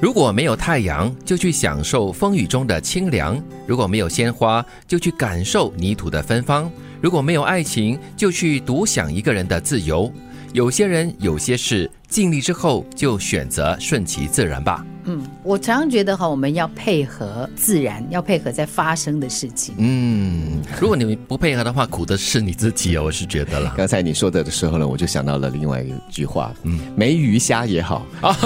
如果没有太阳，就去享受风雨中的清凉；如果没有鲜花，就去感受泥土的芬芳；如果没有爱情，就去独享一个人的自由。有些人，有些事，尽力之后就选择顺其自然吧。嗯，我常常觉得哈，我们要配合自然，要配合在发生的事情。嗯，如果你不配合的话，苦的是你自己哦。我是觉得了。刚才你说的的时候呢，我就想到了另外一句话，嗯，没鱼虾也好啊，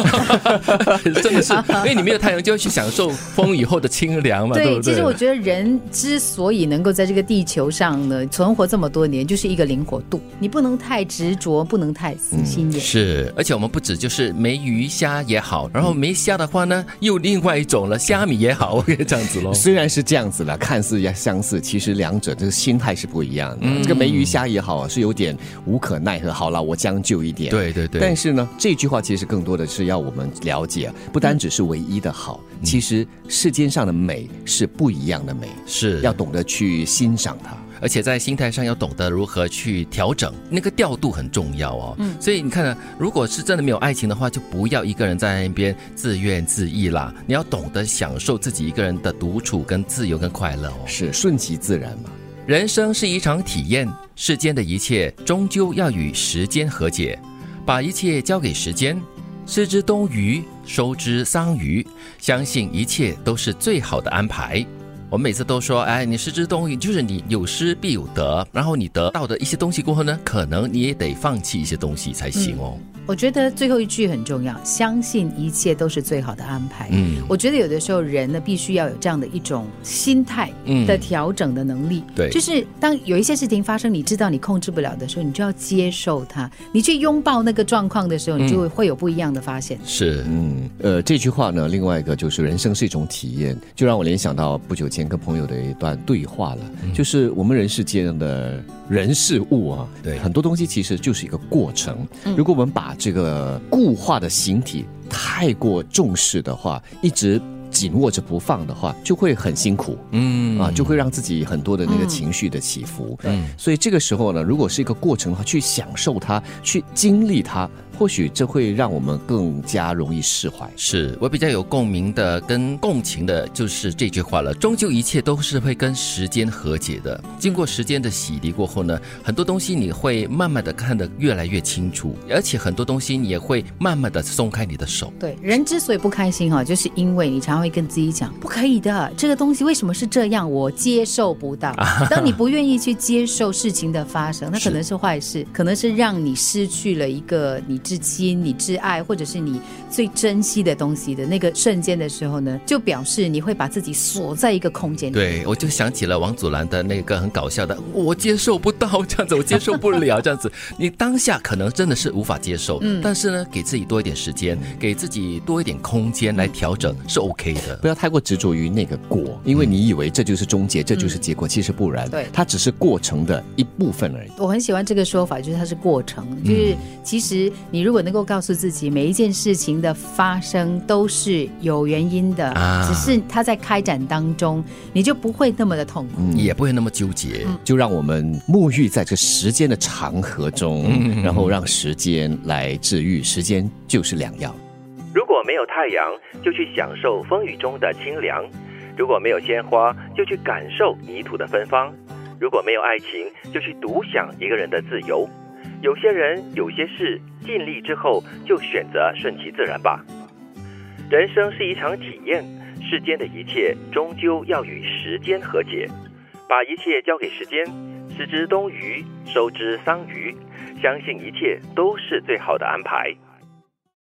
真的是，因为你没有太阳，就要去享受风雨后的清凉嘛。对，其实我觉得人之所以能够在这个地球上呢存活这么多年，就是一个灵活度，你不能太执着，不能太死心眼。是，而且我们不止就是没鱼虾也好，然后没虾的。话呢，又另外一种了，虾米也好，我 也这样子喽。虽然是这样子了，看似也相似，其实两者这个心态是不一样的。这个梅鱼虾也好，是有点无可奈何。好了，我将就一点。对对对。但是呢，这句话其实更多的是要我们了解，不单只是唯一的好，其实世间上的美是不一样的美，是要懂得去欣赏它。而且在心态上要懂得如何去调整，那个调度很重要哦。嗯，所以你看呢，如果是真的没有爱情的话，就不要一个人在那边自怨自艾啦。你要懂得享受自己一个人的独处、跟自由、跟快乐哦。是顺其自然嘛。人生是一场体验，世间的一切终究要与时间和解。把一切交给时间，失之东隅，收之桑榆，相信一切都是最好的安排。我们每次都说，哎，你失之东隅，就是你有失必有得，然后你得到的一些东西过后呢，可能你也得放弃一些东西才行哦。我觉得最后一句很重要，相信一切都是最好的安排。嗯，我觉得有的时候人呢，必须要有这样的一种心态的调整的能力。对，就是当有一些事情发生，你知道你控制不了的时候，你就要接受它。你去拥抱那个状况的时候，你就会会有不一样的发现。是，嗯，呃，这句话呢，另外一个就是人生是一种体验，就让我联想到不久前跟朋友的一段对话了，就是我们人世间的。人事物啊，对，很多东西其实就是一个过程。如果我们把这个固化的形体太过重视的话，一直紧握着不放的话，就会很辛苦。嗯啊，就会让自己很多的那个情绪的起伏。嗯，所以这个时候呢，如果是一个过程的话，去享受它，去经历它。或许这会让我们更加容易释怀。是我比较有共鸣的、跟共情的，就是这句话了。终究一切都是会跟时间和解的。经过时间的洗涤过后呢，很多东西你会慢慢的看得越来越清楚，而且很多东西你也会慢慢的松开你的手。对，人之所以不开心哈，就是因为你常会跟自己讲不可以的，这个东西为什么是这样，我接受不到。当你不愿意去接受事情的发生，那可能是坏事，可能是让你失去了一个你。至亲、你挚爱，或者是你最珍惜的东西的那个瞬间的时候呢，就表示你会把自己锁在一个空间。对，我就想起了王祖蓝的那个很搞笑的，我接受不到这样子，我接受不了这样子。你当下可能真的是无法接受，嗯，但是呢，给自己多一点时间，给自己多一点空间来调整是 OK 的。不要太过执着于那个果，因为你以为这就是终结，这就是结果，其实不然。对，它只是过程的一部分而已。我很喜欢这个说法，就是它是过程，就是其实。你如果能够告诉自己，每一件事情的发生都是有原因的，只是它在开展当中，你就不会那么的痛苦，也不会那么纠结。就让我们沐浴在这时间的长河中，然后让时间来治愈，时间就是良药。如果没有太阳，就去享受风雨中的清凉；如果没有鲜花，就去感受泥土的芬芳；如果没有爱情，就去独享一个人的自由。有些人，有些事，尽力之后就选择顺其自然吧。人生是一场体验，世间的一切终究要与时间和解。把一切交给时间，失之东隅，收之桑榆，相信一切都是最好的安排。